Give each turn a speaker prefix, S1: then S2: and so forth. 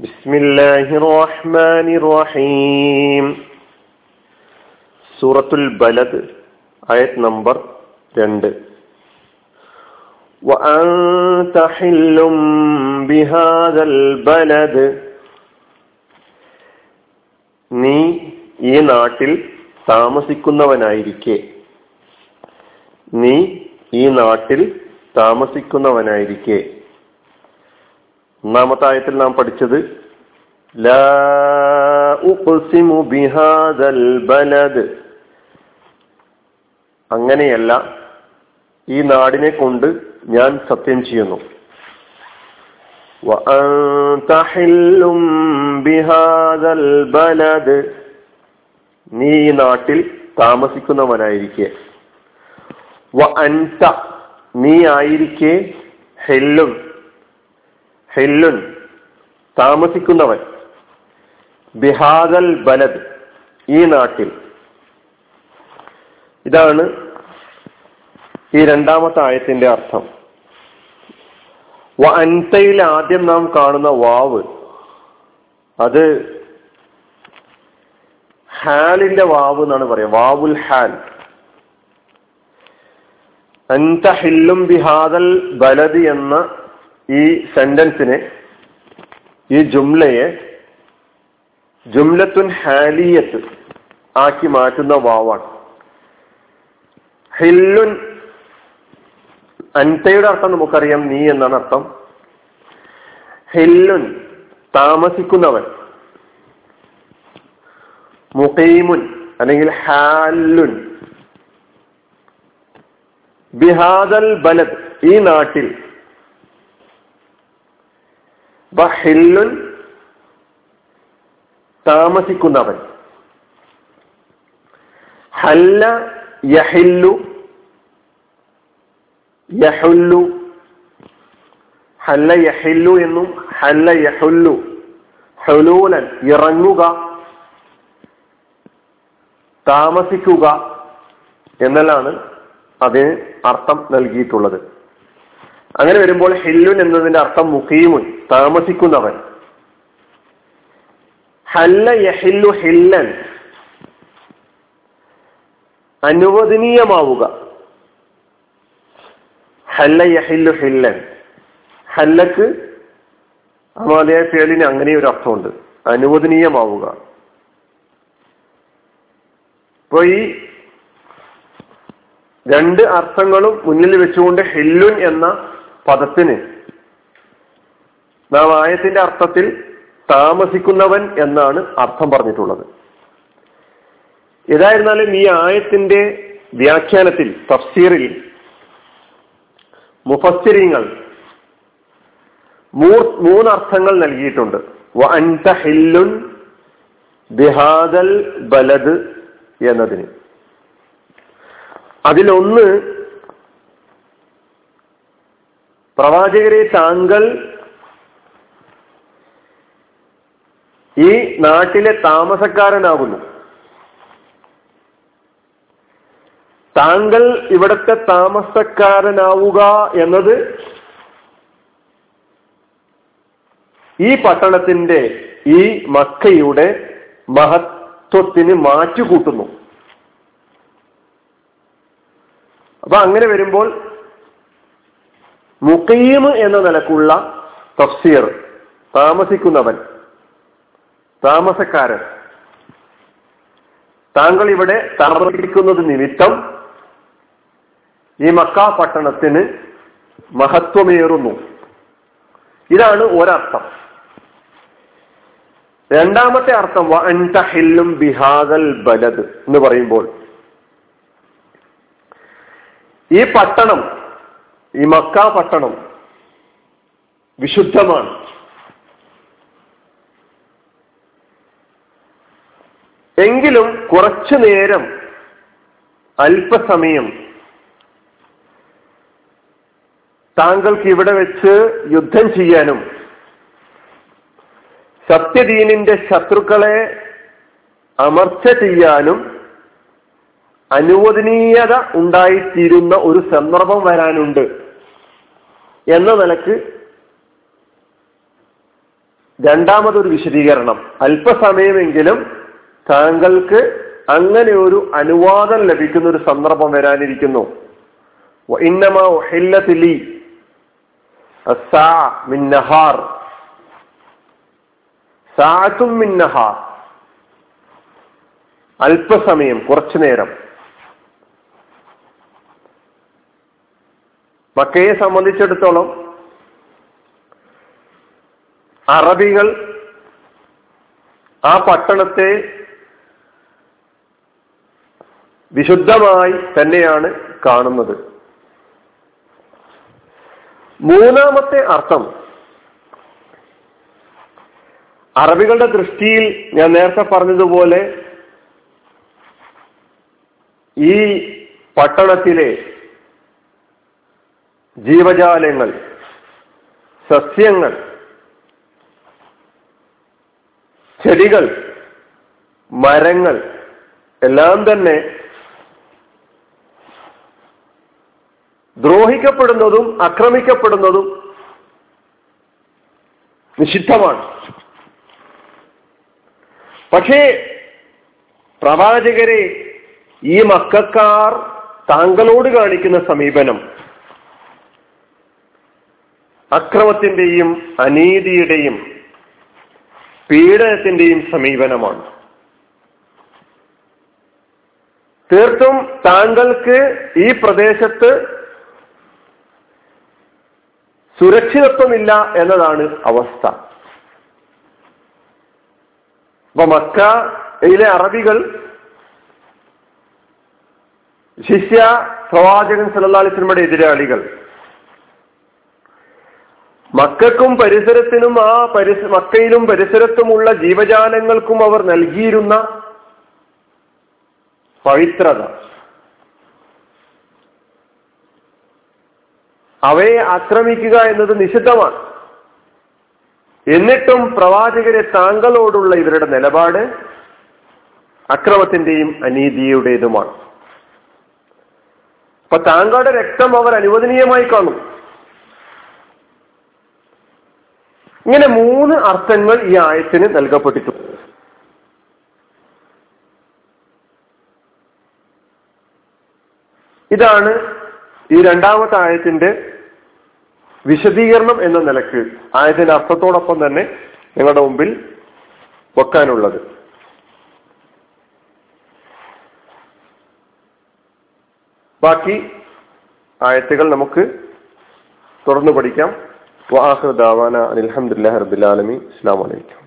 S1: بسم الله الرحمن الرحيم സൂറത്തുൽ ബലദ് ആയത് നമ്പർ രണ്ട് وأنت حل بهذا البلد നീ ഈ നാട്ടിൽ താമസിക്കുന്നവനായിരിക്കെ നീ ഈ നാട്ടിൽ താമസിക്കുന്നവനായിരിക്കെ ഒന്നാമത്തെ ആയത്തിൽ നാം പഠിച്ചത് ബലദ്. അങ്ങനെയല്ല ഈ നാടിനെ കൊണ്ട് ഞാൻ സത്യം ചെയ്യുന്നു. ബലദ്. നീ ഈ നാട്ടിൽ താമസിക്കുന്നവനായിരിക്കെ. നീ ആയിരിക്കെ ഹെല്ലും. ഹെല്ലുൻ താമസിക്കുന്നവൻ. ബിഹാദൽ ബലദ് ഈ നാട്ടിൽ. ഇതാണ് ഈ രണ്ടാമത്തെ ആയത്തിന്റെ അർത്ഥം. അൻസയിൽ ആദ്യം നാം കാണുന്ന വാവ് അത് ഹാലിന്റെ വാവ് എന്നാണ് പറയുക. വാവുൽ ഹാൽ. അൻത ഹില്ലും ബിഹാദൽ ബലദ് എന്ന ഈ സെന്റൻസിനെ ഈ ജുംലയെ ജുംലത്തുൻ ഹാലിയത്ത് ആക്കി മാറ്റുന്ന വാവാണ്. ഹില്ലുൻ അൻതയുടെ അർത്ഥം നമുക്കറിയാം നീ എന്നാണ് അർത്ഥം. ഹില്ലുൻ താമസിക്കുന്നവൻ. മുഖീമുൻ അല്ലെങ്കിൽ ഹാലുൻ ബിഹാദൽ ബലദ് ഈ നാട്ടിൽ ബഹില്ലുൻ താമസിക്കുന്നവൻ. ഹല്ല യഹില്ലു യഹുല്ലു ഹല്ല യഹില്ലു എന്നും ഹല്ല യഹുല്ലു ഹുലൂലൻ ഇറങ്ങുക താമസിക്കുക എന്നെല്ലാണ് അതിന് അർത്ഥം നൽകിയിട്ടുള്ളത്. അങ്ങനെ വരുമ്പോൾ ഹില്ലുൻ എന്നതിന്റെ അർത്ഥം മുഖീമുൻ താമസിക്കുന്നവൻ. ഹല്ല യഹില്ലു ഹില്ലൻ. അനുവദനീയമാവുക. ഹല്ല യഹില്ലു ഹില്ലൻ. ഹല്ലക്ക് അമാലയ ഫേലിന് അങ്ങനെ ഒരു അർത്ഥമുണ്ട്. അനുവദനീയമാവുക. ഇപ്പൊ ഈ രണ്ട് അർത്ഥങ്ങളും മുന്നിൽ വെച്ചുകൊണ്ട് ഹില്ലുൻ എന്ന പദത്തിന്. നാം ആയത്തിന്റെ അർത്ഥത്തിൽ താമസിക്കുന്നവൻ എന്നാണ് അർത്ഥം പറഞ്ഞിട്ടുള്ളത്. ഏതായിരുന്നാലും ഈ ആയത്തിന്റെ വ്യാഖ്യാനത്തിൽ തഫ്സീറിൽ മുഫസ്സിരിങ്ങൾ മൂന്നർത്ഥങ്ങൾ നൽകിയിട്ടുണ്ട്. ബലദ് എന്നതിന്. അതിലൊന്ന് പ്രവാചകരെ താങ്കൾ ഈ നാട്ടിലെ താമസക്കാരനാകുന്നു താങ്കൾ ഇവിടത്തെ താമസക്കാരനാവുക എന്നത് ഈ പട്ടണത്തിന്റെ ഈ മക്കയുടെ മഹത്വത്തിന് മാറ്റുകൂട്ടുന്നു. അപ്പൊ അങ്ങനെ വരുമ്പോൾ മുക്കീം എന്ന നിലക്കുള്ള തഫ്സീർ താമസിക്കുന്നവൻ താമസക്കാരൻ. താങ്കൾ ഇവിടെ താമസിക്കുന്നത് നിമിത്തം ഈ മക്ക പട്ടണത്തിന് മഹത്വമേറുന്നു. ഇതാണ് ഒരർത്ഥം. രണ്ടാമത്തെ അർത്ഥം വൻതഹില്ലും ബിഹാദൽ ബലദ് എന്ന് പറയുമ്പോൾ ഈ പട്ടണം ഈ മക്ക പട്ടണം വിശുദ്ധമാണ്. എങ്കിലും കുറച്ചു നേരം അല്പസമയം താങ്കൾക്ക് ഇവിടെ വെച്ച് യുദ്ധം ചെയ്യാനും സത്യദീനിന്റെ ശത്രുക്കളെ അമർച്ച ചെയ്യാനും അനുവദനീയത ഉണ്ടായിത്തീരുന്ന ഒരു സന്ദർഭം വരാനുണ്ട്. എന്ന നിലയ്ക്ക് രണ്ടാമതൊരു വിശദീകരണം. അല്പസമയമെങ്കിലും താങ്കൾക്ക് അങ്ങനെ ഒരു അനുവാദം ലഭിക്കുന്ന ഒരു സന്ദർഭം വരാനിരിക്കുന്നു. അല്പസമയം കുറച്ചു നേരം മക്കയെ സംബന്ധിച്ചിടത്തോളം അറബികൾ ആ പട്ടണത്തെ വിശുദ്ധമായി തന്നെയാണ് കാണുന്നത്. മൂന്നാമത്തെ അർത്ഥം അറബികളുടെ ദൃഷ്ടിയിൽ ഞാൻ നേരത്തെ പറഞ്ഞതുപോലെ ഈ പട്ടണത്തിലെ ജീവജാലങ്ങൾ സസ്യങ്ങൾ ചെടികൾ മരങ്ങൾ എല്ലാം തന്നെ ദ്രോഹിക്കപ്പെടുന്നതും ആക്രമിക്കപ്പെടുന്നതും നിഷിദ്ധമാണ്. പക്ഷേ പ്രവാചകരെ ഈ മക്കാർ താങ്കളോട് കാണിക്കുന്ന സമീപനം അക്രമത്തിന്റെയും അനീതിയുടെയും പീഡനത്തിന്റെയും സമീപനമാണ്. തീർത്തും താങ്കൾക്ക് ഈ പ്രദേശത്ത് സുരക്ഷിതത്വമില്ല എന്നതാണ് അവസ്ഥ. അപ്പൊ മക്കയിലെ അറബികൾ ശിഷ്യ പ്രവാചകൻ സല്ലാ എതിരാളികൾ മക്കൾക്കും പരിസരത്തിനും ആ പരിസ മക്കയിലും പരിസരത്തുമുള്ള ജീവജാലങ്ങൾക്കും അവർ നൽകിയിരുന്ന പവിത്രത. അവയെ ആക്രമിക്കുക എന്നത് നിഷിദ്ധമാണ്. എന്നിട്ടും പ്രവാചകരെ താങ്കളോടുള്ള ഇവരുടെ നിലപാട് അക്രമത്തിന്റെയും അനീതിയുടേതുമാണ്. അപ്പൊ താങ്കളുടെ രക്തം അവർ അനുവദനീയമായി കാണും. ഇങ്ങനെ മൂന്ന് അർത്ഥങ്ങൾ ഈ ആയത്തിന് നൽകപ്പെട്ടിട്ടുണ്ട്. ഇതാണ് ഈ രണ്ടാമത്തെ ആയത്തിന്റെ വിശദീകരണം എന്ന നിലയ്ക്ക്. ആയത്തിന്റെ അർത്ഥത്തോടൊപ്പം തന്നെ നിങ്ങളുടെ മുമ്പിൽ വെക്കാനുള്ളത്. ബാക്കി ആയത്തുകൾ നമുക്ക് തുടർന്ന് പഠിക്കാം. വാഹൃദാവാന അനിൽഹമുല്ലാ റബിലാലമി അസ്സാം വലൈക്കും